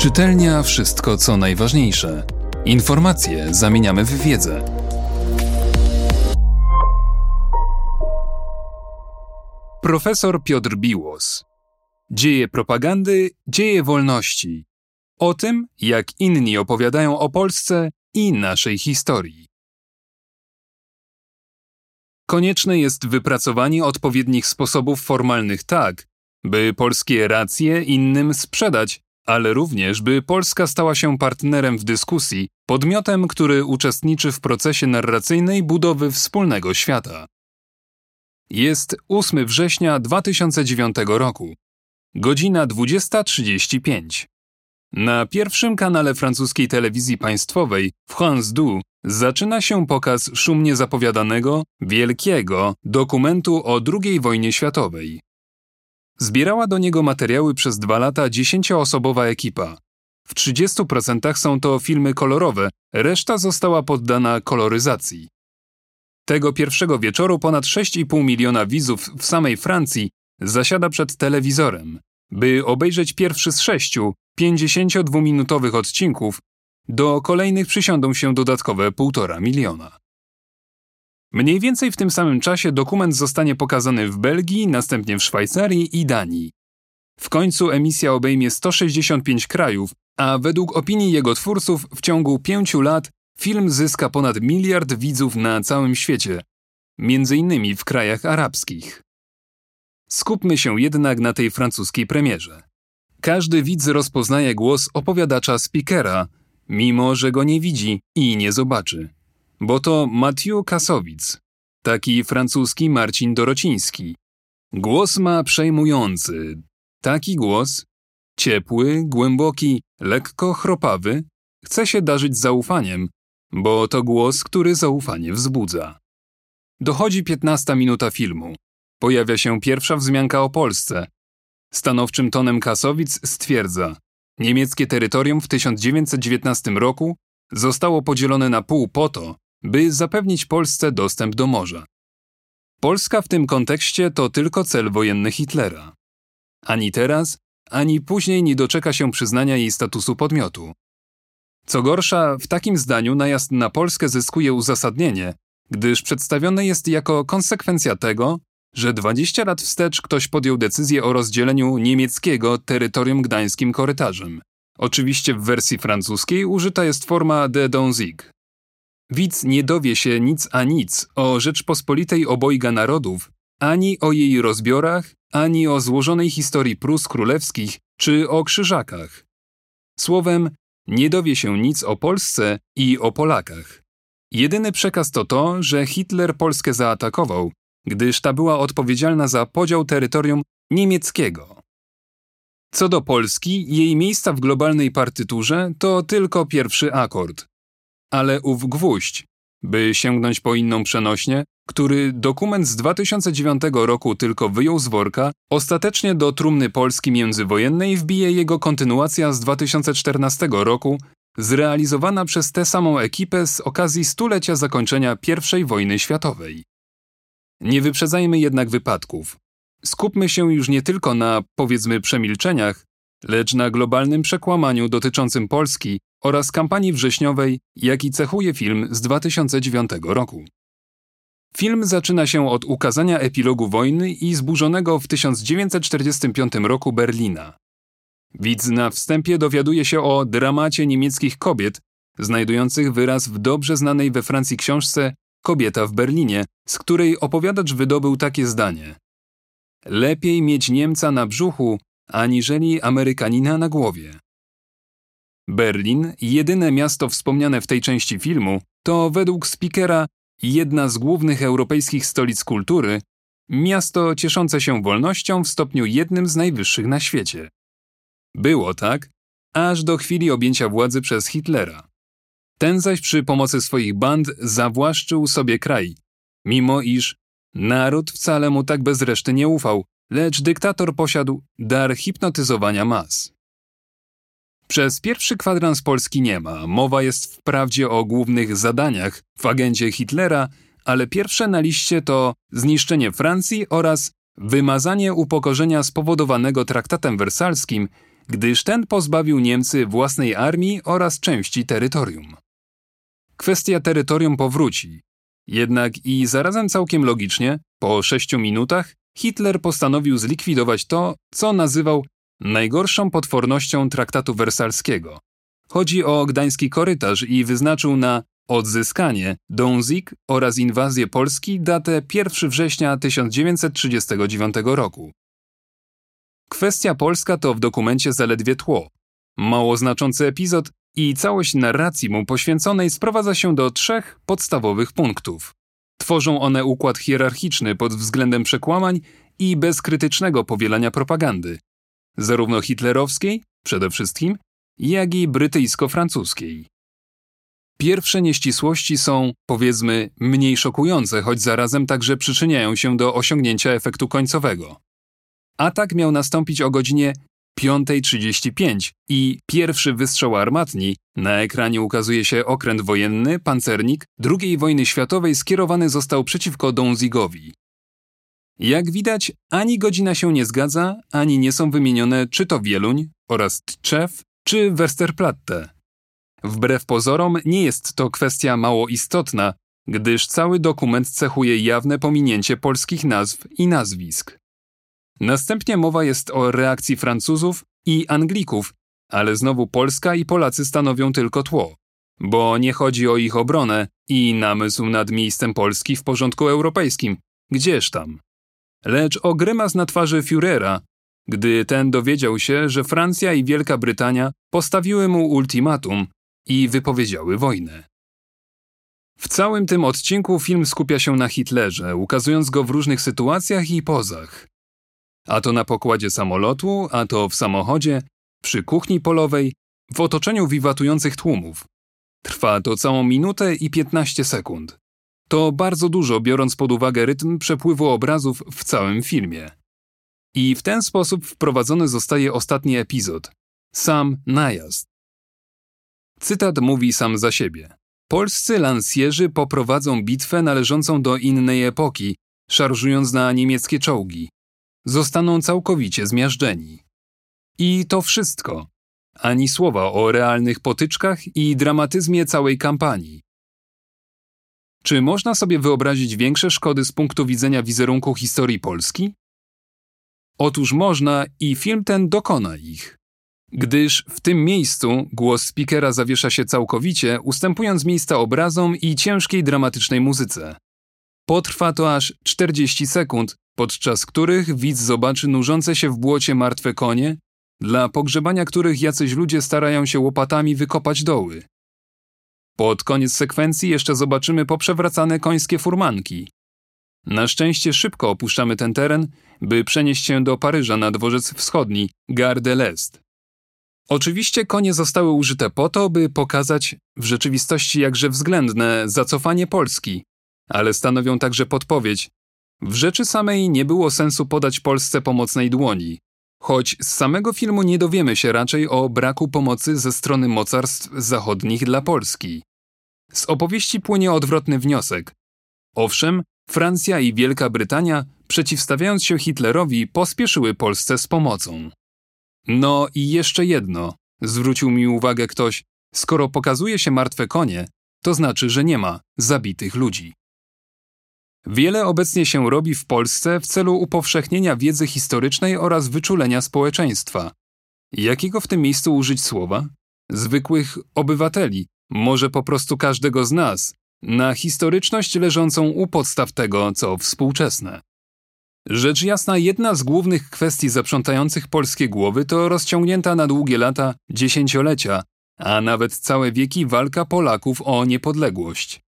Czytelnia wszystko co najważniejsze. Informacje zamieniamy w wiedzę. Profesor Piotr Biłos. Dzieje propagandy, dzieje wolności. O tym, jak inni opowiadają o Polsce i naszej historii. Konieczne jest wypracowanie odpowiednich sposobów formalnych tak, by polskie racje innym sprzedać, ale również by Polska stała się partnerem w dyskusji, podmiotem, który uczestniczy w procesie narracyjnej budowy wspólnego świata. Jest 8 września 2009 roku. Godzina 20.35. Na pierwszym kanale francuskiej telewizji państwowej France 2 zaczyna się pokaz szumnie zapowiadanego, wielkiego dokumentu o II wojnie światowej. Zbierała do niego materiały przez dwa lata dziesięcioosobowa ekipa. W 30% są to filmy kolorowe, reszta została poddana koloryzacji. Tego pierwszego wieczoru ponad 6,5 miliona widzów w samej Francji zasiada przed telewizorem, by obejrzeć pierwszy z sześciu 52-minutowych odcinków. Do kolejnych przysiądą się dodatkowe 1,5 miliona. Mniej więcej w tym samym czasie dokument zostanie pokazany w Belgii, następnie w Szwajcarii i Danii. W końcu emisja obejmie 165 krajów, a według opinii jego twórców w ciągu pięciu lat film zyska ponad miliard widzów na całym świecie, między innymi w krajach arabskich. Skupmy się jednak na tej francuskiej premierze. Każdy widz rozpoznaje głos opowiadacza speakera, mimo że go nie widzi i nie zobaczy bo to Mathieu Kasowic, taki francuski Marcin Dorociński. Głos ma przejmujący, taki głos, ciepły, głęboki, lekko chropawy, chce się darzyć zaufaniem, bo to głos, który zaufanie wzbudza. Dochodzi 15 minuta filmu. Pojawia się pierwsza wzmianka o Polsce. Stanowczym tonem Kasowic stwierdza: Niemieckie terytorium w 1919 roku zostało podzielone na pół po to, by zapewnić Polsce dostęp do morza. Polska w tym kontekście to tylko cel wojenny Hitlera. Ani teraz, ani później nie doczeka się przyznania jej statusu podmiotu. Co gorsza, w takim zdaniu najazd na Polskę zyskuje uzasadnienie, gdyż przedstawione jest jako konsekwencja tego, że 20 lat wstecz ktoś podjął decyzję o rozdzieleniu niemieckiego terytorium gdańskim korytarzem. Oczywiście w wersji francuskiej użyta jest forma de Danzig. Widz nie dowie się nic a nic o Rzeczpospolitej obojga narodów, ani o jej rozbiorach, ani o złożonej historii Prus królewskich, czy o krzyżakach. Słowem, nie dowie się nic o Polsce i o Polakach. Jedyny przekaz to to, że Hitler Polskę zaatakował, gdyż ta była odpowiedzialna za podział terytorium niemieckiego. Co do Polski, jej miejsca w globalnej partyturze to tylko pierwszy akord ale ów gwóźdź, by sięgnąć po inną przenośnie, który dokument z 2009 roku tylko wyjął z worka, ostatecznie do trumny Polski międzywojennej wbije jego kontynuacja z 2014 roku, zrealizowana przez tę samą ekipę z okazji stulecia zakończenia I wojny światowej. Nie wyprzedzajmy jednak wypadków. Skupmy się już nie tylko na, powiedzmy, przemilczeniach, lecz na globalnym przekłamaniu dotyczącym Polski oraz kampanii wrześniowej, jaki cechuje film z 2009 roku. Film zaczyna się od ukazania epilogu wojny i zburzonego w 1945 roku Berlina. Widz na wstępie dowiaduje się o dramacie niemieckich kobiet, znajdujących wyraz w dobrze znanej we Francji książce Kobieta w Berlinie, z której opowiadacz wydobył takie zdanie. Lepiej mieć Niemca na brzuchu, aniżeli Amerykanina na głowie. Berlin, jedyne miasto wspomniane w tej części filmu, to według speakera jedna z głównych europejskich stolic kultury, miasto cieszące się wolnością w stopniu jednym z najwyższych na świecie. Było tak, aż do chwili objęcia władzy przez Hitlera. Ten zaś przy pomocy swoich band zawłaszczył sobie kraj, mimo iż naród wcale mu tak bez reszty nie ufał, lecz dyktator posiadł dar hipnotyzowania mas. Przez pierwszy kwadrans Polski nie ma. Mowa jest wprawdzie o głównych zadaniach w agendzie Hitlera, ale pierwsze na liście to zniszczenie Francji oraz wymazanie upokorzenia spowodowanego traktatem wersalskim gdyż ten pozbawił Niemcy własnej armii oraz części terytorium. Kwestia terytorium powróci. Jednak i zarazem całkiem logicznie, po sześciu minutach, Hitler postanowił zlikwidować to, co nazywał najgorszą potwornością traktatu wersalskiego. Chodzi o gdański korytarz i wyznaczył na odzyskanie Donzig oraz inwazję Polski datę 1 września 1939 roku. Kwestia polska to w dokumencie zaledwie tło. Mało znaczący epizod i całość narracji mu poświęconej sprowadza się do trzech podstawowych punktów. Tworzą one układ hierarchiczny pod względem przekłamań i bezkrytycznego powielania propagandy, zarówno hitlerowskiej, przede wszystkim, jak i brytyjsko-francuskiej. Pierwsze nieścisłości są, powiedzmy, mniej szokujące, choć zarazem także przyczyniają się do osiągnięcia efektu końcowego. Atak miał nastąpić o godzinie 5.35 i pierwszy wystrzał armatni, na ekranie ukazuje się okręt wojenny, pancernik II wojny światowej skierowany został przeciwko Donzigowi. Jak widać, ani godzina się nie zgadza, ani nie są wymienione czy to Wieluń oraz Tczew, czy Westerplatte. Wbrew pozorom nie jest to kwestia mało istotna, gdyż cały dokument cechuje jawne pominięcie polskich nazw i nazwisk. Następnie mowa jest o reakcji Francuzów i Anglików, ale znowu Polska i Polacy stanowią tylko tło, bo nie chodzi o ich obronę i namysł nad miejscem Polski w porządku europejskim, gdzież tam. Lecz o grymas na twarzy Führera, gdy ten dowiedział się, że Francja i Wielka Brytania postawiły mu ultimatum i wypowiedziały wojnę. W całym tym odcinku film skupia się na Hitlerze, ukazując go w różnych sytuacjach i pozach. A to na pokładzie samolotu, a to w samochodzie, przy kuchni polowej, w otoczeniu wiwatujących tłumów. Trwa to całą minutę i 15 sekund. To bardzo dużo, biorąc pod uwagę rytm przepływu obrazów w całym filmie. I w ten sposób wprowadzony zostaje ostatni epizod sam najazd. Cytat mówi sam za siebie. Polscy lansjerzy poprowadzą bitwę należącą do innej epoki, szarżując na niemieckie czołgi zostaną całkowicie zmiażdżeni. I to wszystko. Ani słowa o realnych potyczkach i dramatyzmie całej kampanii. Czy można sobie wyobrazić większe szkody z punktu widzenia wizerunku historii Polski? Otóż można i film ten dokona ich. Gdyż w tym miejscu głos speakera zawiesza się całkowicie, ustępując miejsca obrazom i ciężkiej dramatycznej muzyce. Potrwa to aż 40 sekund, podczas których widz zobaczy nużące się w błocie martwe konie, dla pogrzebania których jacyś ludzie starają się łopatami wykopać doły. Pod koniec sekwencji jeszcze zobaczymy poprzewracane końskie furmanki. Na szczęście szybko opuszczamy ten teren, by przenieść się do Paryża na dworzec wschodni, Gare de l'Est. Oczywiście konie zostały użyte po to, by pokazać w rzeczywistości jakże względne zacofanie Polski, ale stanowią także podpowiedź, w rzeczy samej nie było sensu podać Polsce pomocnej dłoni, choć z samego filmu nie dowiemy się raczej o braku pomocy ze strony mocarstw zachodnich dla Polski. Z opowieści płynie odwrotny wniosek. Owszem, Francja i Wielka Brytania, przeciwstawiając się Hitlerowi, pospieszyły Polsce z pomocą. No i jeszcze jedno, zwrócił mi uwagę ktoś, skoro pokazuje się martwe konie, to znaczy, że nie ma zabitych ludzi. Wiele obecnie się robi w Polsce w celu upowszechnienia wiedzy historycznej oraz wyczulenia społeczeństwa. Jakiego w tym miejscu użyć słowa? Zwykłych obywateli, może po prostu każdego z nas, na historyczność leżącą u podstaw tego, co współczesne. Rzecz jasna, jedna z głównych kwestii zaprzątających polskie głowy to rozciągnięta na długie lata, dziesięciolecia, a nawet całe wieki walka Polaków o niepodległość.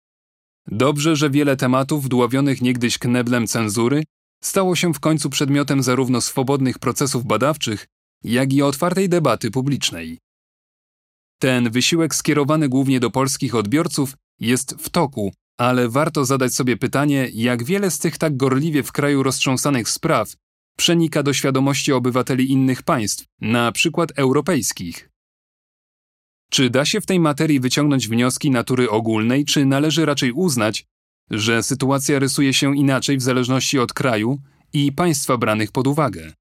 Dobrze, że wiele tematów dławionych niegdyś kneblem cenzury stało się w końcu przedmiotem zarówno swobodnych procesów badawczych, jak i otwartej debaty publicznej. Ten wysiłek skierowany głównie do polskich odbiorców jest w toku, ale warto zadać sobie pytanie, jak wiele z tych tak gorliwie w kraju roztrząsanych spraw przenika do świadomości obywateli innych państw, na przykład europejskich. Czy da się w tej materii wyciągnąć wnioski natury ogólnej, czy należy raczej uznać, że sytuacja rysuje się inaczej w zależności od kraju i państwa branych pod uwagę?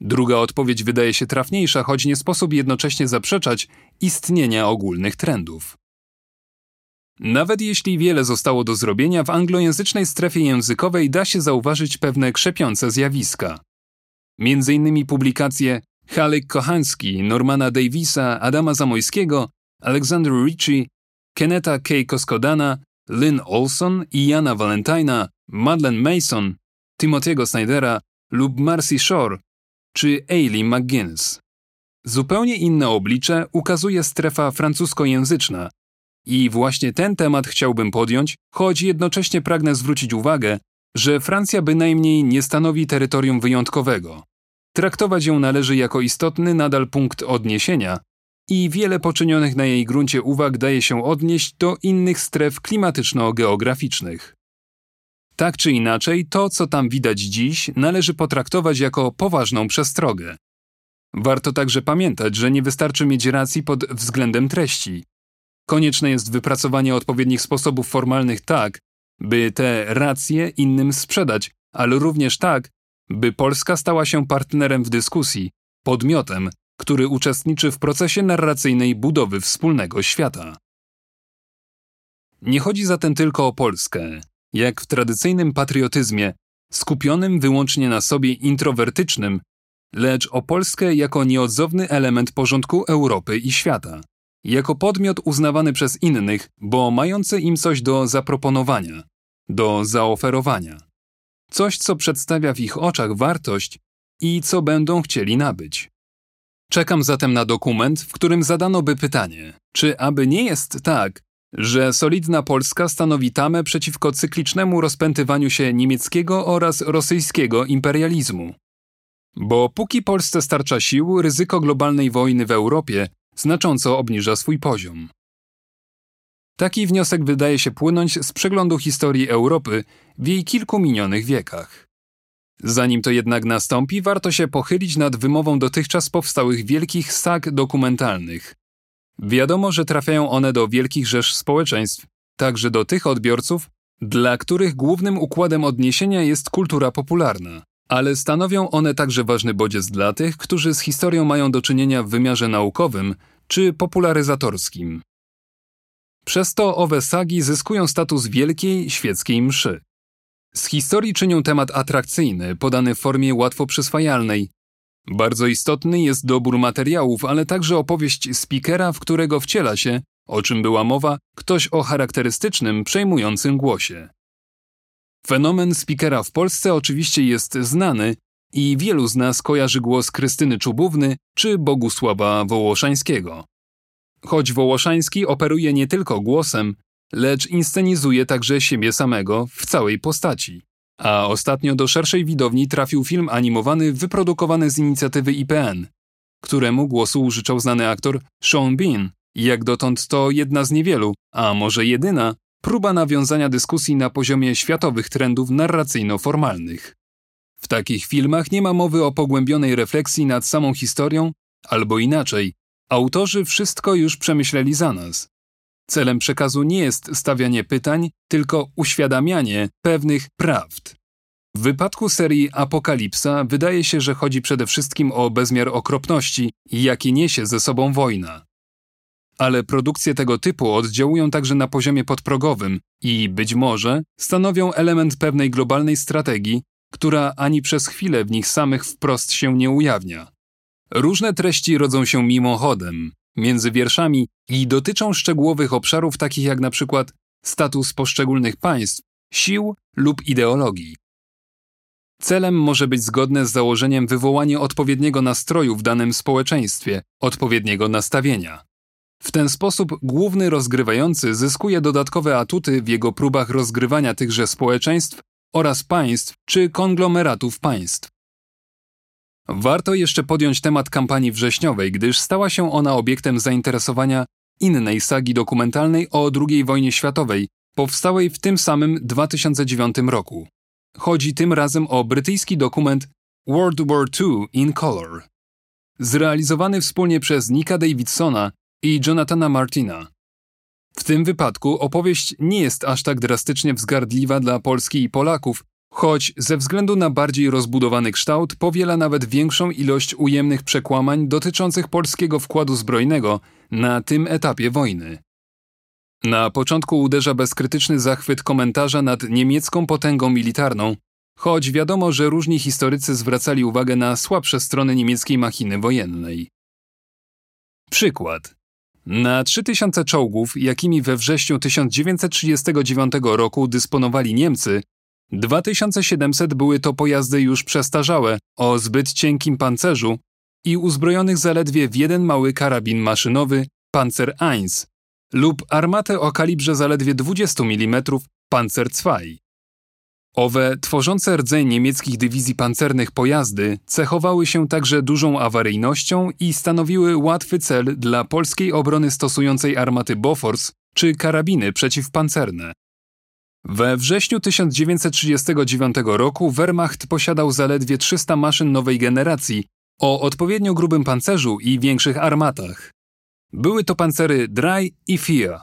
Druga odpowiedź wydaje się trafniejsza, choć nie sposób jednocześnie zaprzeczać istnienia ogólnych trendów. Nawet jeśli wiele zostało do zrobienia, w anglojęzycznej strefie językowej da się zauważyć pewne krzepiące zjawiska. Między innymi publikacje Halek Kochanski, Normana Davisa, Adama Zamojskiego, Alexander Ritchie, Keneta K. Koskodana, Lynn Olson i Jana Valentina, Madeleine Mason, Timothy'ego Snydera lub Marcy Shore czy Aileen McGuinness. Zupełnie inne oblicze ukazuje strefa francuskojęzyczna i właśnie ten temat chciałbym podjąć, choć jednocześnie pragnę zwrócić uwagę, że Francja bynajmniej nie stanowi terytorium wyjątkowego. Traktować ją należy jako istotny nadal punkt odniesienia i wiele poczynionych na jej gruncie uwag daje się odnieść do innych stref klimatyczno-geograficznych. Tak czy inaczej, to co tam widać dziś należy potraktować jako poważną przestrogę. Warto także pamiętać, że nie wystarczy mieć racji pod względem treści. Konieczne jest wypracowanie odpowiednich sposobów formalnych tak, by te racje innym sprzedać, ale również tak, by Polska stała się partnerem w dyskusji, podmiotem, który uczestniczy w procesie narracyjnej budowy wspólnego świata. Nie chodzi zatem tylko o Polskę, jak w tradycyjnym patriotyzmie, skupionym wyłącznie na sobie introwertycznym, lecz o Polskę jako nieodzowny element porządku Europy i świata, jako podmiot uznawany przez innych, bo mający im coś do zaproponowania, do zaoferowania. Coś, co przedstawia w ich oczach wartość i co będą chcieli nabyć. Czekam zatem na dokument, w którym zadano by pytanie, czy aby nie jest tak, że solidna Polska stanowi tamę przeciwko cyklicznemu rozpętywaniu się niemieckiego oraz rosyjskiego imperializmu. Bo póki Polsce starcza sił, ryzyko globalnej wojny w Europie znacząco obniża swój poziom. Taki wniosek wydaje się płynąć z przeglądu historii Europy w jej kilku minionych wiekach. Zanim to jednak nastąpi, warto się pochylić nad wymową dotychczas powstałych wielkich sag dokumentalnych. Wiadomo, że trafiają one do wielkich rzesz społeczeństw, także do tych odbiorców, dla których głównym układem odniesienia jest kultura popularna. Ale stanowią one także ważny bodziec dla tych, którzy z historią mają do czynienia w wymiarze naukowym czy popularyzatorskim. Przez to owe sagi zyskują status wielkiej świeckiej mszy. Z historii czynią temat atrakcyjny, podany w formie łatwo przyswajalnej. Bardzo istotny jest dobór materiałów, ale także opowieść speakera, w którego wciela się, o czym była mowa, ktoś o charakterystycznym, przejmującym głosie. Fenomen speakera w Polsce oczywiście jest znany i wielu z nas kojarzy głos Krystyny Czubówny czy Bogusława Wołoszańskiego. Choć Wołoszański operuje nie tylko głosem, lecz inscenizuje także siebie samego w całej postaci. A ostatnio do szerszej widowni trafił film animowany wyprodukowany z inicjatywy IPN, któremu głosu użyczał znany aktor Sean Bean. Jak dotąd to jedna z niewielu, a może jedyna, próba nawiązania dyskusji na poziomie światowych trendów narracyjno-formalnych. W takich filmach nie ma mowy o pogłębionej refleksji nad samą historią, albo inaczej, autorzy wszystko już przemyśleli za nas. Celem przekazu nie jest stawianie pytań, tylko uświadamianie pewnych prawd. W wypadku serii Apokalipsa wydaje się, że chodzi przede wszystkim o bezmiar okropności, jaki niesie ze sobą wojna. Ale produkcje tego typu oddziałują także na poziomie podprogowym i być może stanowią element pewnej globalnej strategii, która ani przez chwilę w nich samych wprost się nie ujawnia. Różne treści rodzą się mimochodem, między wierszami i dotyczą szczegółowych obszarów takich jak na przykład status poszczególnych państw, sił lub ideologii. Celem może być zgodne z założeniem wywołanie odpowiedniego nastroju w danym społeczeństwie, odpowiedniego nastawienia. W ten sposób główny rozgrywający zyskuje dodatkowe atuty w jego próbach rozgrywania tychże społeczeństw oraz państw czy konglomeratów państw. Warto jeszcze podjąć temat kampanii wrześniowej, gdyż stała się ona obiektem zainteresowania innej sagi dokumentalnej o II wojnie światowej, powstałej w tym samym 2009 roku. Chodzi tym razem o brytyjski dokument World War II in Color, zrealizowany wspólnie przez Nika Davidsona i Jonathana Martina. W tym wypadku opowieść nie jest aż tak drastycznie wzgardliwa dla Polski i Polaków, choć ze względu na bardziej rozbudowany kształt powiela nawet większą ilość ujemnych przekłamań dotyczących polskiego wkładu zbrojnego na tym etapie wojny. Na początku uderza bezkrytyczny zachwyt komentarza nad niemiecką potęgą militarną, choć wiadomo, że różni historycy zwracali uwagę na słabsze strony niemieckiej machiny wojennej. Przykład. Na 3000 czołgów, jakimi we wrześniu 1939 roku dysponowali Niemcy, 2700 były to pojazdy już przestarzałe, o zbyt cienkim pancerzu i uzbrojonych zaledwie w jeden mały karabin maszynowy Panzer I lub armatę o kalibrze zaledwie 20 mm Panzer II. Owe tworzące rdzeń niemieckich dywizji pancernych pojazdy cechowały się także dużą awaryjnością i stanowiły łatwy cel dla polskiej obrony stosującej armaty Bofors czy karabiny przeciwpancerne. We wrześniu 1939 roku Wehrmacht posiadał zaledwie 300 maszyn nowej generacji o odpowiednio grubym pancerzu i większych armatach. Były to pancery Dry i Fia.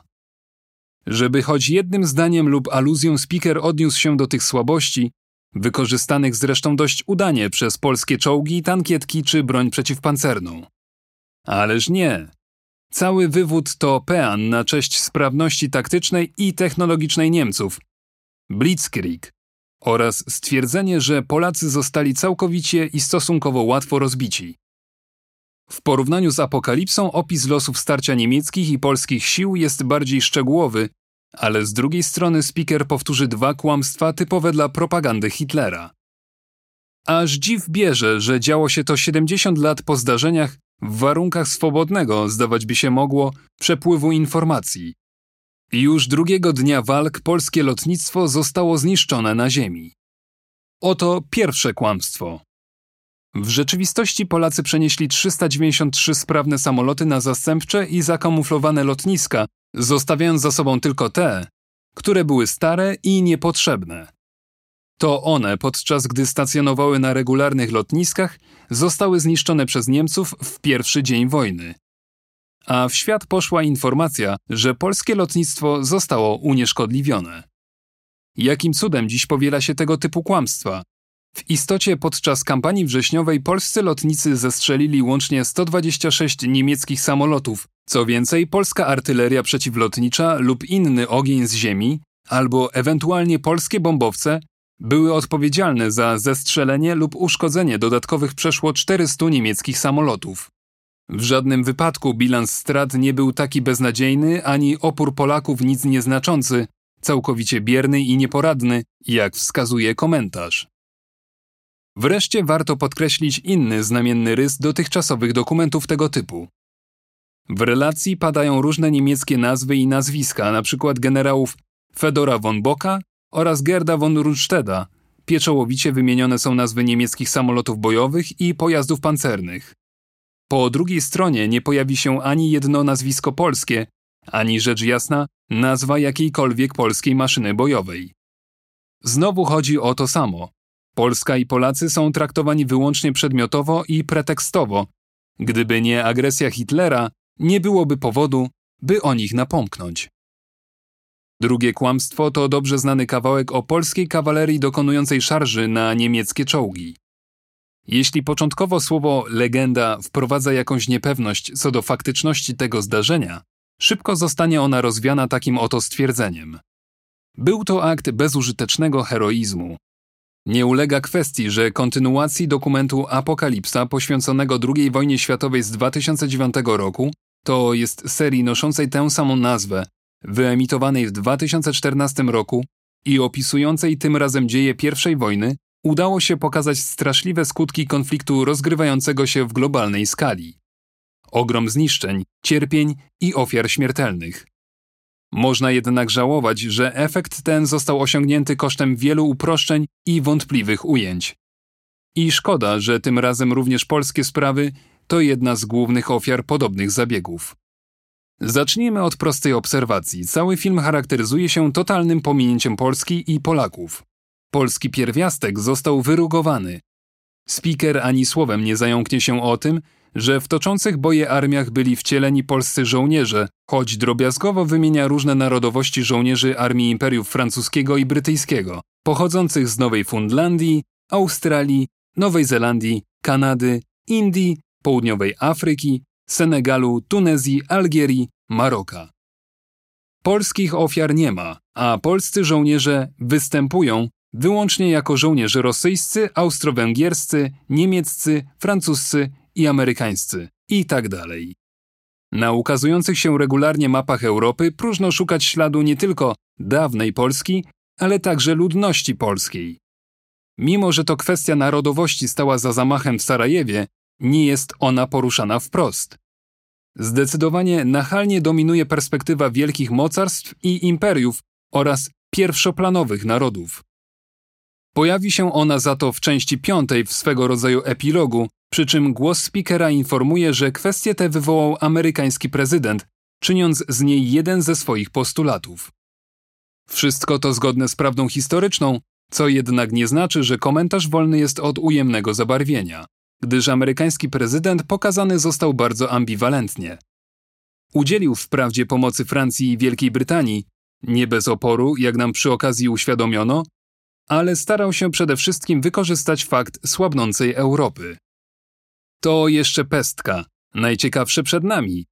Żeby choć jednym zdaniem lub aluzją speaker odniósł się do tych słabości, wykorzystanych zresztą dość udanie przez polskie czołgi, tankietki czy broń przeciwpancerną. Ależ nie. Cały wywód to pean na cześć sprawności taktycznej i technologicznej Niemców. Blitzkrieg oraz stwierdzenie, że Polacy zostali całkowicie i stosunkowo łatwo rozbici. W porównaniu z apokalipsą opis losów starcia niemieckich i polskich sił jest bardziej szczegółowy, ale z drugiej strony speaker powtórzy dwa kłamstwa typowe dla propagandy Hitlera. Aż dziw bierze, że działo się to 70 lat po zdarzeniach w warunkach swobodnego, zdawać by się mogło, przepływu informacji. Już drugiego dnia walk polskie lotnictwo zostało zniszczone na ziemi. Oto pierwsze kłamstwo. W rzeczywistości Polacy przenieśli 393 sprawne samoloty na zastępcze i zakamuflowane lotniska, zostawiając za sobą tylko te, które były stare i niepotrzebne. To one, podczas gdy stacjonowały na regularnych lotniskach, zostały zniszczone przez Niemców w pierwszy dzień wojny. A w świat poszła informacja, że polskie lotnictwo zostało unieszkodliwione. Jakim cudem dziś powiela się tego typu kłamstwa, w istocie podczas kampanii wrześniowej polscy lotnicy zestrzelili łącznie 126 niemieckich samolotów. Co więcej, polska artyleria przeciwlotnicza lub inny ogień z ziemi, albo ewentualnie polskie bombowce, były odpowiedzialne za zestrzelenie lub uszkodzenie dodatkowych przeszło 400 niemieckich samolotów. W żadnym wypadku bilans strat nie był taki beznadziejny, ani opór Polaków nic nieznaczący, całkowicie bierny i nieporadny, jak wskazuje komentarz. Wreszcie warto podkreślić inny znamienny rys dotychczasowych dokumentów tego typu. W relacji padają różne niemieckie nazwy i nazwiska, np. generałów Fedora von Bocka oraz Gerda von Rundstedta. Pieczołowicie wymienione są nazwy niemieckich samolotów bojowych i pojazdów pancernych. Po drugiej stronie nie pojawi się ani jedno nazwisko polskie, ani rzecz jasna nazwa jakiejkolwiek polskiej maszyny bojowej. Znowu chodzi o to samo. Polska i Polacy są traktowani wyłącznie przedmiotowo i pretekstowo. Gdyby nie agresja Hitlera, nie byłoby powodu, by o nich napomknąć. Drugie kłamstwo to dobrze znany kawałek o polskiej kawalerii dokonującej szarży na niemieckie czołgi. Jeśli początkowo słowo legenda wprowadza jakąś niepewność co do faktyczności tego zdarzenia, szybko zostanie ona rozwiana takim oto stwierdzeniem. Był to akt bezużytecznego heroizmu, nie ulega kwestii, że kontynuacji dokumentu Apokalipsa poświęconego II wojnie światowej z 2009 roku, to jest serii noszącej tę samą nazwę, wyemitowanej w 2014 roku i opisującej tym razem dzieje I wojny, udało się pokazać straszliwe skutki konfliktu rozgrywającego się w globalnej skali. Ogrom zniszczeń, cierpień i ofiar śmiertelnych. Można jednak żałować, że efekt ten został osiągnięty kosztem wielu uproszczeń i wątpliwych ujęć. I szkoda, że tym razem również polskie sprawy to jedna z głównych ofiar podobnych zabiegów. Zacznijmy od prostej obserwacji. Cały film charakteryzuje się totalnym pominięciem Polski i Polaków. Polski pierwiastek został wyrugowany. Speaker ani słowem nie zająknie się o tym, że w toczących boje armiach byli wcieleni polscy żołnierze, choć drobiazgowo wymienia różne narodowości żołnierzy armii Imperiów Francuskiego i Brytyjskiego, pochodzących z Nowej Fundlandii, Australii, Nowej Zelandii, Kanady, Indii, Południowej Afryki, Senegalu, Tunezji, Algierii, Maroka. Polskich ofiar nie ma, a polscy żołnierze występują wyłącznie jako żołnierze rosyjscy, austro-węgierscy, niemieccy, francuscy i amerykańscy i tak dalej. Na ukazujących się regularnie mapach Europy próżno szukać śladu nie tylko dawnej Polski, ale także ludności polskiej. Mimo, że to kwestia narodowości stała za zamachem w Sarajewie, nie jest ona poruszana wprost. Zdecydowanie nachalnie dominuje perspektywa wielkich mocarstw i imperiów oraz pierwszoplanowych narodów. Pojawi się ona za to w części piątej w swego rodzaju epilogu, przy czym głos speakera informuje, że kwestię tę wywołał amerykański prezydent, czyniąc z niej jeden ze swoich postulatów. Wszystko to zgodne z prawdą historyczną, co jednak nie znaczy, że komentarz wolny jest od ujemnego zabarwienia, gdyż amerykański prezydent pokazany został bardzo ambiwalentnie. Udzielił wprawdzie pomocy Francji i Wielkiej Brytanii, nie bez oporu, jak nam przy okazji uświadomiono, ale starał się przede wszystkim wykorzystać fakt słabnącej Europy. To jeszcze pestka, najciekawsze przed nami.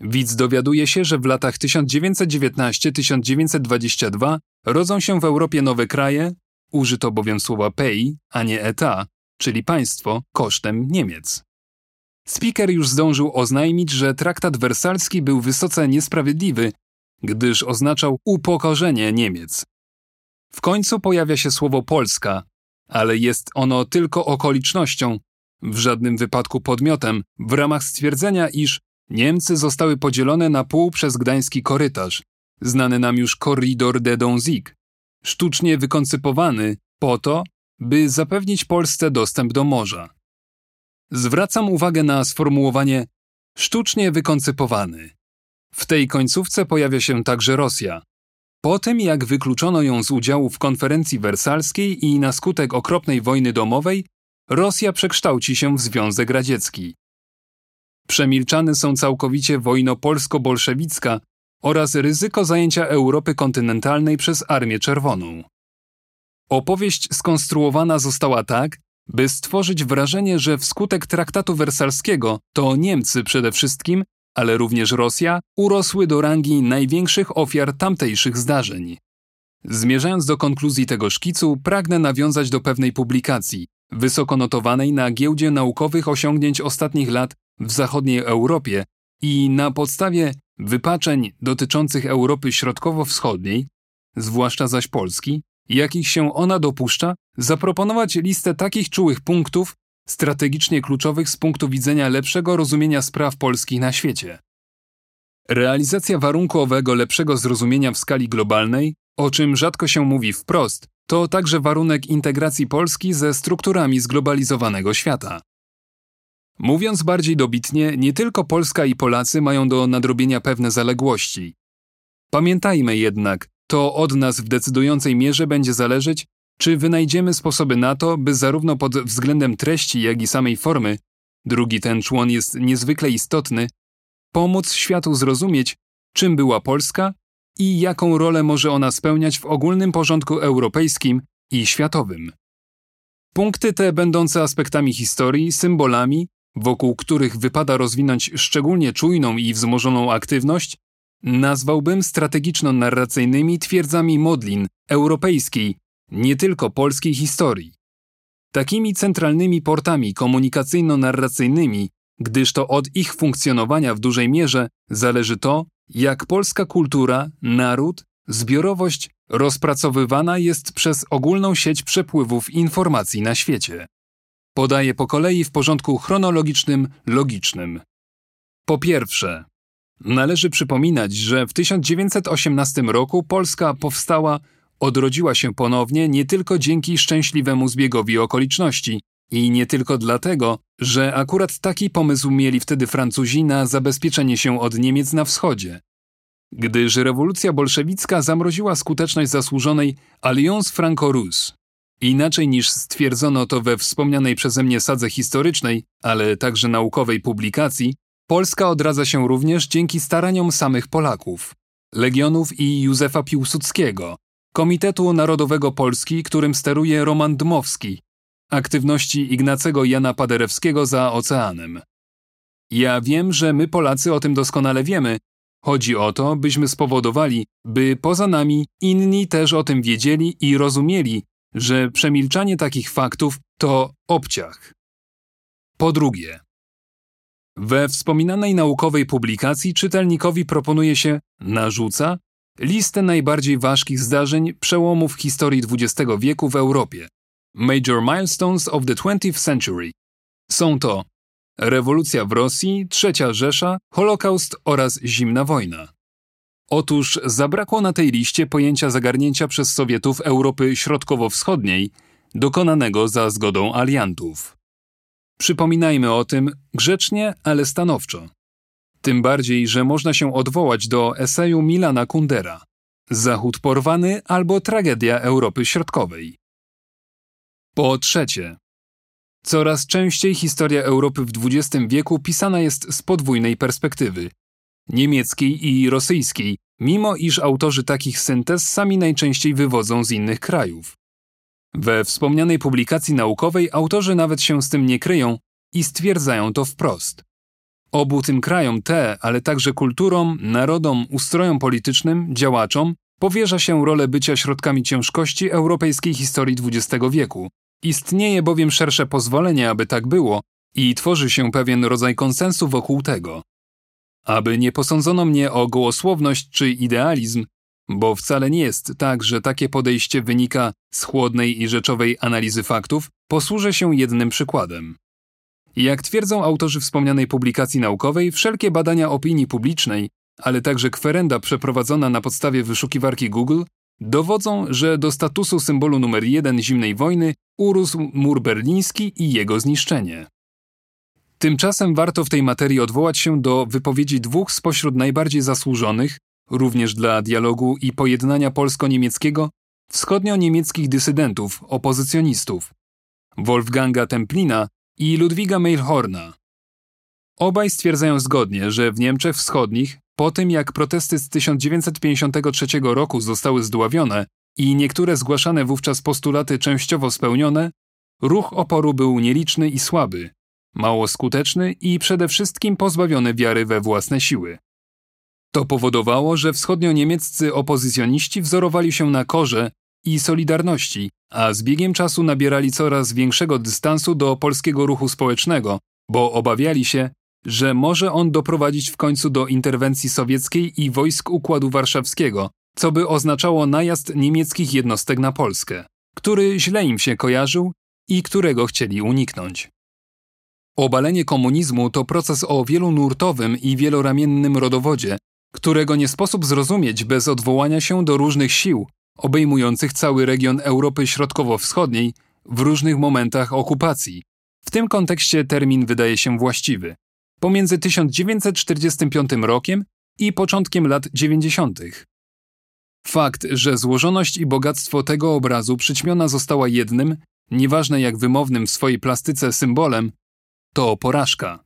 Widz dowiaduje się, że w latach 1919-1922 rodzą się w Europie nowe kraje, użyto bowiem słowa pay, a nie eta, czyli państwo, kosztem Niemiec. Speaker już zdążył oznajmić, że traktat wersalski był wysoce niesprawiedliwy, gdyż oznaczał upokorzenie Niemiec. W końcu pojawia się słowo Polska, ale jest ono tylko okolicznością, w żadnym wypadku podmiotem, w ramach stwierdzenia, iż Niemcy zostały podzielone na pół przez gdański korytarz, znany nam już Corridor de Donzig, sztucznie wykoncypowany po to, by zapewnić Polsce dostęp do morza. Zwracam uwagę na sformułowanie sztucznie wykoncypowany. W tej końcówce pojawia się także Rosja. Po tym, jak wykluczono ją z udziału w konferencji wersalskiej i na skutek okropnej wojny domowej, Rosja przekształci się w Związek Radziecki. Przemilczane są całkowicie wojna polsko-bolszewicka oraz ryzyko zajęcia Europy kontynentalnej przez Armię Czerwoną. Opowieść skonstruowana została tak, by stworzyć wrażenie, że wskutek traktatu wersalskiego to Niemcy przede wszystkim, ale również Rosja, urosły do rangi największych ofiar tamtejszych zdarzeń. Zmierzając do konkluzji tego szkicu, pragnę nawiązać do pewnej publikacji, wysoko notowanej na giełdzie naukowych osiągnięć ostatnich lat w zachodniej Europie i na podstawie wypaczeń dotyczących Europy Środkowo-Wschodniej, zwłaszcza zaś Polski, jakich się ona dopuszcza, zaproponować listę takich czułych punktów, strategicznie kluczowych z punktu widzenia lepszego rozumienia spraw polskich na świecie. Realizacja warunku owego lepszego zrozumienia w skali globalnej, o czym rzadko się mówi wprost, to także warunek integracji Polski ze strukturami zglobalizowanego świata. Mówiąc bardziej dobitnie, nie tylko Polska i Polacy mają do nadrobienia pewne zaległości. Pamiętajmy jednak, to od nas w decydującej mierze będzie zależeć, czy wynajdziemy sposoby na to, by zarówno pod względem treści, jak i samej formy, drugi ten człon jest niezwykle istotny, pomóc światu zrozumieć, czym była Polska i jaką rolę może ona spełniać w ogólnym porządku europejskim i światowym. Punkty te, będące aspektami historii, symbolami, wokół których wypada rozwinąć szczególnie czujną i wzmożoną aktywność, nazwałbym strategiczno-narracyjnymi twierdzami modlin europejskiej, nie tylko polskiej historii. Takimi centralnymi portami komunikacyjno-narracyjnymi, gdyż to od ich funkcjonowania w dużej mierze zależy to, jak polska kultura, naród, zbiorowość rozpracowywana jest przez ogólną sieć przepływów informacji na świecie. Podaję po kolei w porządku chronologicznym, logicznym. Po pierwsze, należy przypominać, że w 1918 roku Polska powstała, odrodziła się ponownie nie tylko dzięki szczęśliwemu zbiegowi okoliczności i nie tylko dlatego, że akurat taki pomysł mieli wtedy Francuzi na zabezpieczenie się od Niemiec na wschodzie. Gdyż rewolucja bolszewicka zamroziła skuteczność zasłużonej Alliance Franco-Russe. Inaczej niż stwierdzono to we wspomnianej przeze mnie sadze historycznej, ale także naukowej publikacji, Polska odradza się również dzięki staraniom samych Polaków, Legionów i Józefa Piłsudskiego, Komitetu Narodowego Polski, którym steruje Roman Dmowski, aktywności Ignacego Jana Paderewskiego za oceanem. Ja wiem, że my Polacy o tym doskonale wiemy. Chodzi o to, byśmy spowodowali, by poza nami inni też o tym wiedzieli i rozumieli, że przemilczanie takich faktów to obciach. Po drugie, we wspominanej naukowej publikacji czytelnikowi proponuje się, narzuca, listę najbardziej ważkich zdarzeń przełomów historii XX wieku w Europie. Major Milestones of the 20th Century. Są to rewolucja w Rosji, Trzecia Rzesza, Holokaust oraz Zimna Wojna. Otóż zabrakło na tej liście pojęcia zagarnięcia przez Sowietów Europy Środkowo-Wschodniej, dokonanego za zgodą aliantów. Przypominajmy o tym grzecznie, ale stanowczo. Tym bardziej, że można się odwołać do eseju Milana Kundera Zachód porwany albo tragedia Europy Środkowej. Po trzecie, coraz częściej historia Europy w XX wieku pisana jest z podwójnej perspektywy niemieckiej i rosyjskiej, mimo iż autorzy takich syntez sami najczęściej wywodzą z innych krajów. We wspomnianej publikacji naukowej autorzy nawet się z tym nie kryją i stwierdzają to wprost. Obu tym krajom te, ale także kulturom, narodom, ustrojom politycznym, działaczom powierza się rolę bycia środkami ciężkości europejskiej historii XX wieku. Istnieje bowiem szersze pozwolenie, aby tak było i tworzy się pewien rodzaj konsensu wokół tego. Aby nie posądzono mnie o gołosłowność czy idealizm, bo wcale nie jest tak, że takie podejście wynika z chłodnej i rzeczowej analizy faktów, posłużę się jednym przykładem. Jak twierdzą autorzy wspomnianej publikacji naukowej, wszelkie badania opinii publicznej, ale także kwerenda przeprowadzona na podstawie wyszukiwarki Google, dowodzą, że do statusu symbolu numer jeden zimnej wojny urósł mur berliński i jego zniszczenie. Tymczasem warto w tej materii odwołać się do wypowiedzi dwóch spośród najbardziej zasłużonych, również dla dialogu i pojednania polsko-niemieckiego, wschodnio-niemieckich dysydentów, opozycjonistów Wolfganga Templina i Ludwiga Meilhorna. Obaj stwierdzają zgodnie, że w Niemczech Wschodnich, po tym jak protesty z 1953 roku zostały zdławione i niektóre zgłaszane wówczas postulaty częściowo spełnione, ruch oporu był nieliczny i słaby, mało skuteczny i przede wszystkim pozbawiony wiary we własne siły. To powodowało, że wschodnio-niemieccy opozycjoniści wzorowali się na korze i solidarności, a z biegiem czasu nabierali coraz większego dystansu do polskiego ruchu społecznego, bo obawiali się, że może on doprowadzić w końcu do interwencji sowieckiej i wojsk Układu Warszawskiego, co by oznaczało najazd niemieckich jednostek na Polskę, który źle im się kojarzył i którego chcieli uniknąć. Obalenie komunizmu to proces o wielonurtowym i wieloramiennym rodowodzie, którego nie sposób zrozumieć bez odwołania się do różnych sił, obejmujących cały region Europy Środkowo-Wschodniej w różnych momentach okupacji. W tym kontekście termin wydaje się właściwy. Pomiędzy 1945 rokiem i początkiem lat 90. Fakt, że złożoność i bogactwo tego obrazu przyćmiona została jednym, nieważne jak wymownym w swojej plastyce symbolem, to porażka.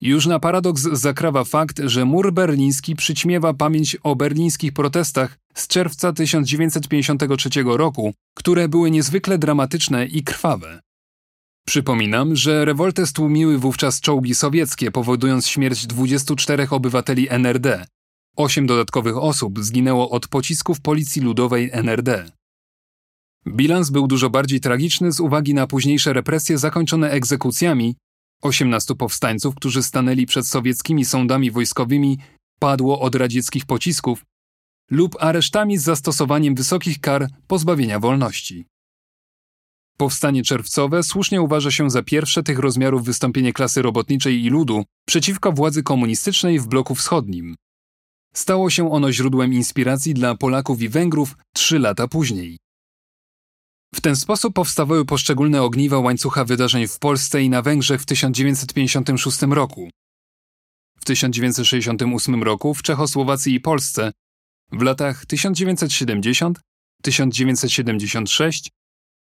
Już na paradoks zakrawa fakt, że mur berliński przyćmiewa pamięć o berlińskich protestach z czerwca 1953 roku, które były niezwykle dramatyczne i krwawe. Przypominam, że rewoltę stłumiły wówczas czołgi sowieckie, powodując śmierć 24 obywateli NRD. Osiem dodatkowych osób zginęło od pocisków Policji Ludowej NRD. Bilans był dużo bardziej tragiczny z uwagi na późniejsze represje zakończone egzekucjami 18 powstańców, którzy stanęli przed sowieckimi sądami wojskowymi, padło od radzieckich pocisków lub aresztami z zastosowaniem wysokich kar pozbawienia wolności. Powstanie czerwcowe słusznie uważa się za pierwsze tych rozmiarów wystąpienie klasy robotniczej i ludu przeciwko władzy komunistycznej w bloku wschodnim. Stało się ono źródłem inspiracji dla Polaków i Węgrów trzy lata później. W ten sposób powstawały poszczególne ogniwa łańcucha wydarzeń w Polsce i na Węgrzech w 1956 roku. W 1968 roku w Czechosłowacji i Polsce, w latach 1970, 1976,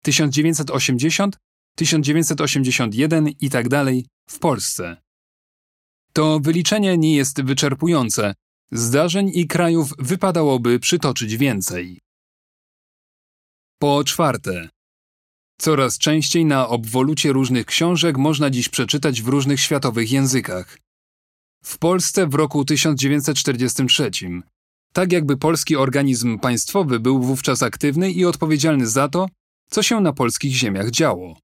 1980, 1981 i tak dalej w Polsce. To wyliczenie nie jest wyczerpujące. Zdarzeń i krajów wypadałoby przytoczyć więcej. Po czwarte, coraz częściej na obwolucie różnych książek można dziś przeczytać w różnych światowych językach. W Polsce w roku 1943 tak jakby polski organizm państwowy był wówczas aktywny i odpowiedzialny za to, co się na polskich ziemiach działo.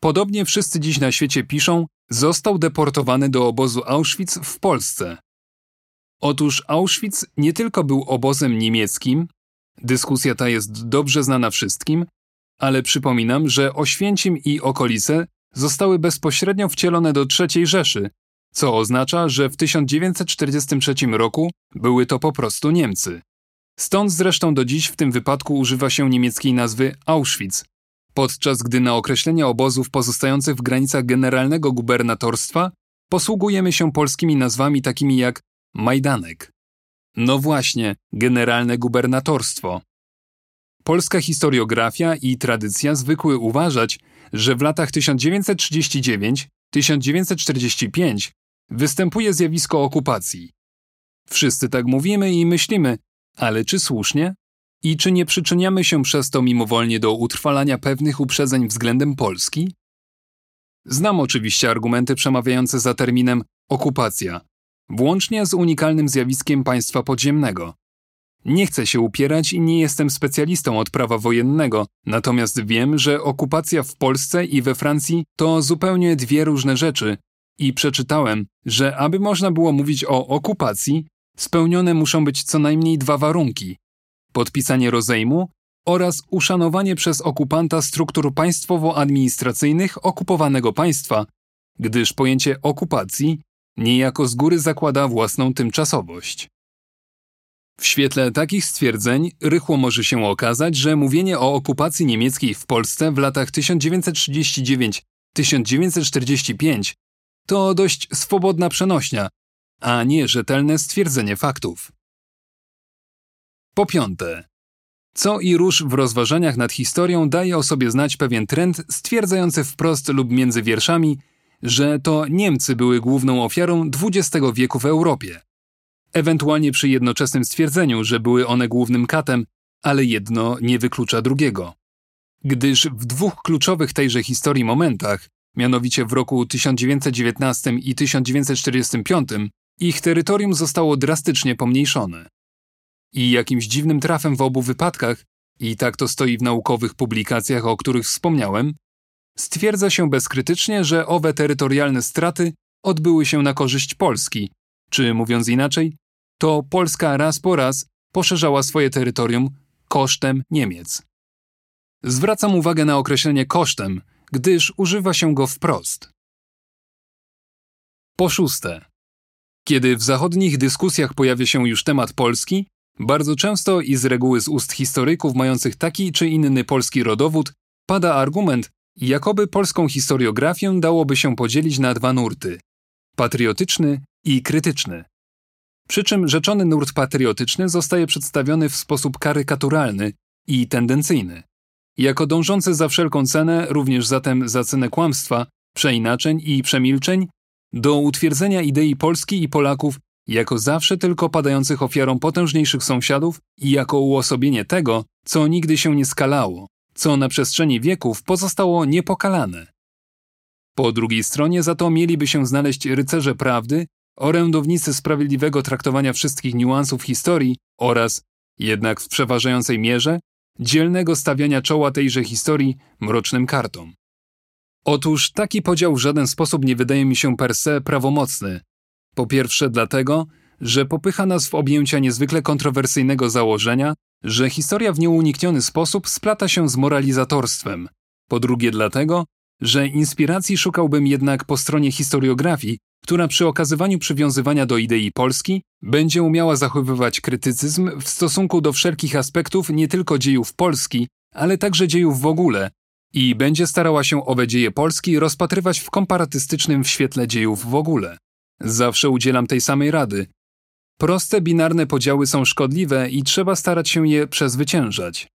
Podobnie wszyscy dziś na świecie piszą, został deportowany do obozu Auschwitz w Polsce. Otóż Auschwitz nie tylko był obozem niemieckim, dyskusja ta jest dobrze znana wszystkim, ale przypominam, że Oświęcim i okolice zostały bezpośrednio wcielone do III Rzeszy, co oznacza, że w 1943 roku były to po prostu Niemcy. Stąd zresztą do dziś w tym wypadku używa się niemieckiej nazwy Auschwitz, podczas gdy na określenie obozów pozostających w granicach generalnego gubernatorstwa posługujemy się polskimi nazwami takimi jak Majdanek. No właśnie, generalne gubernatorstwo. Polska historiografia i tradycja zwykły uważać, że w latach 1939-1945 występuje zjawisko okupacji. Wszyscy tak mówimy i myślimy, ale czy słusznie? I czy nie przyczyniamy się przez to mimowolnie do utrwalania pewnych uprzedzeń względem Polski? Znam oczywiście argumenty przemawiające za terminem okupacja, włącznie z unikalnym zjawiskiem państwa podziemnego. Nie chcę się upierać i nie jestem specjalistą od prawa wojennego, natomiast wiem, że okupacja w Polsce i we Francji to zupełnie dwie różne rzeczy i przeczytałem, że aby można było mówić o okupacji, spełnione muszą być co najmniej dwa warunki: podpisanie rozejmu oraz uszanowanie przez okupanta struktur państwowo-administracyjnych okupowanego państwa, gdyż pojęcie okupacji niejako z góry zakłada własną tymczasowość. W świetle takich stwierdzeń rychło może się okazać, że mówienie o okupacji niemieckiej w Polsce w latach 1939-1945 to dość swobodna przenośnia, a nie rzetelne stwierdzenie faktów. Po piąte, co i róż w rozważaniach nad historią daje o sobie znać pewien trend stwierdzający wprost lub między wierszami, że to Niemcy były główną ofiarą XX wieku w Europie. Ewentualnie przy jednoczesnym stwierdzeniu, że były one głównym katem, ale jedno nie wyklucza drugiego. Gdyż w dwóch kluczowych tejże historii momentach mianowicie w roku 1919 i 1945, ich terytorium zostało drastycznie pomniejszone. I jakimś dziwnym trafem w obu wypadkach, i tak to stoi w naukowych publikacjach, o których wspomniałem, stwierdza się bezkrytycznie, że owe terytorialne straty odbyły się na korzyść Polski, czy mówiąc inaczej, to Polska raz po raz poszerzała swoje terytorium kosztem Niemiec. Zwracam uwagę na określenie kosztem, gdyż używa się go wprost. Po szóste, kiedy w zachodnich dyskusjach pojawia się już temat Polski, bardzo często i z reguły z ust historyków mających taki czy inny polski rodowód pada argument, jakoby polską historiografię dałoby się podzielić na dwa nurty patriotyczny i krytyczny. Przy czym rzeczony nurt patriotyczny zostaje przedstawiony w sposób karykaturalny i tendencyjny jako dążący za wszelką cenę, również zatem za cenę kłamstwa, przeinaczeń i przemilczeń, do utwierdzenia idei Polski i Polaków jako zawsze tylko padających ofiarą potężniejszych sąsiadów i jako uosobienie tego, co nigdy się nie skalało, co na przestrzeni wieków pozostało niepokalane. Po drugiej stronie za to mieliby się znaleźć rycerze prawdy, orędownicy sprawiedliwego traktowania wszystkich niuansów historii oraz, jednak w przeważającej mierze, dzielnego stawiania czoła tejże historii mrocznym kartom. Otóż taki podział w żaden sposób nie wydaje mi się per se prawomocny. Po pierwsze dlatego, że popycha nas w objęcia niezwykle kontrowersyjnego założenia, że historia w nieunikniony sposób splata się z moralizatorstwem. Po drugie dlatego, że inspiracji szukałbym jednak po stronie historiografii, która przy okazywaniu przywiązywania do idei Polski będzie umiała zachowywać krytycyzm w stosunku do wszelkich aspektów nie tylko dziejów Polski, ale także dziejów w ogóle i będzie starała się owe dzieje Polski rozpatrywać w komparatystycznym świetle dziejów w ogóle. Zawsze udzielam tej samej rady. Proste binarne podziały są szkodliwe i trzeba starać się je przezwyciężać.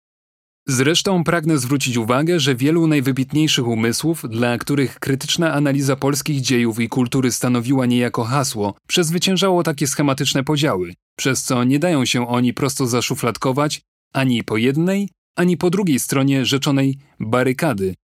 Zresztą pragnę zwrócić uwagę, że wielu najwybitniejszych umysłów, dla których krytyczna analiza polskich dziejów i kultury stanowiła niejako hasło, przezwyciężało takie schematyczne podziały, przez co nie dają się oni prosto zaszufladkować ani po jednej, ani po drugiej stronie rzeczonej barykady.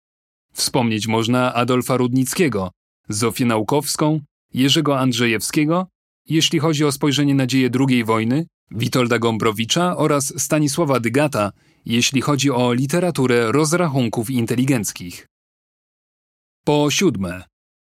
Wspomnieć można Adolfa Rudnickiego, Zofię Naukowską, Jerzego Andrzejewskiego, jeśli chodzi o spojrzenie na dzieje II wojny, Witolda Gombrowicza oraz Stanisława Dygata, jeśli chodzi o literaturę rozrachunków inteligenckich. Po siódme,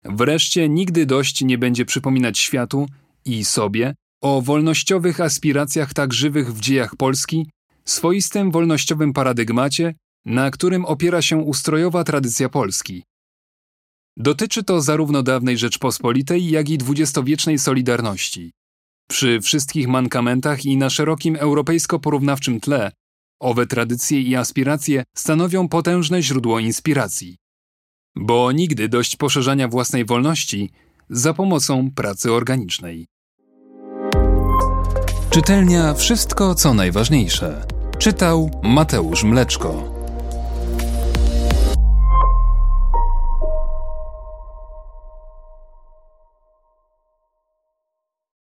wreszcie nigdy dość nie będzie przypominać światu i sobie o wolnościowych aspiracjach tak żywych w dziejach Polski, swoistym wolnościowym paradygmacie, na którym opiera się ustrojowa tradycja Polski. Dotyczy to zarówno dawnej Rzeczpospolitej, jak i dwudziestowiecznej Solidarności. Przy wszystkich mankamentach i na szerokim europejsko-porównawczym tle, owe tradycje i aspiracje stanowią potężne źródło inspiracji. Bo nigdy dość poszerzania własnej wolności za pomocą pracy organicznej. Czytelnia Wszystko co najważniejsze. Czytał Mateusz Mleczko.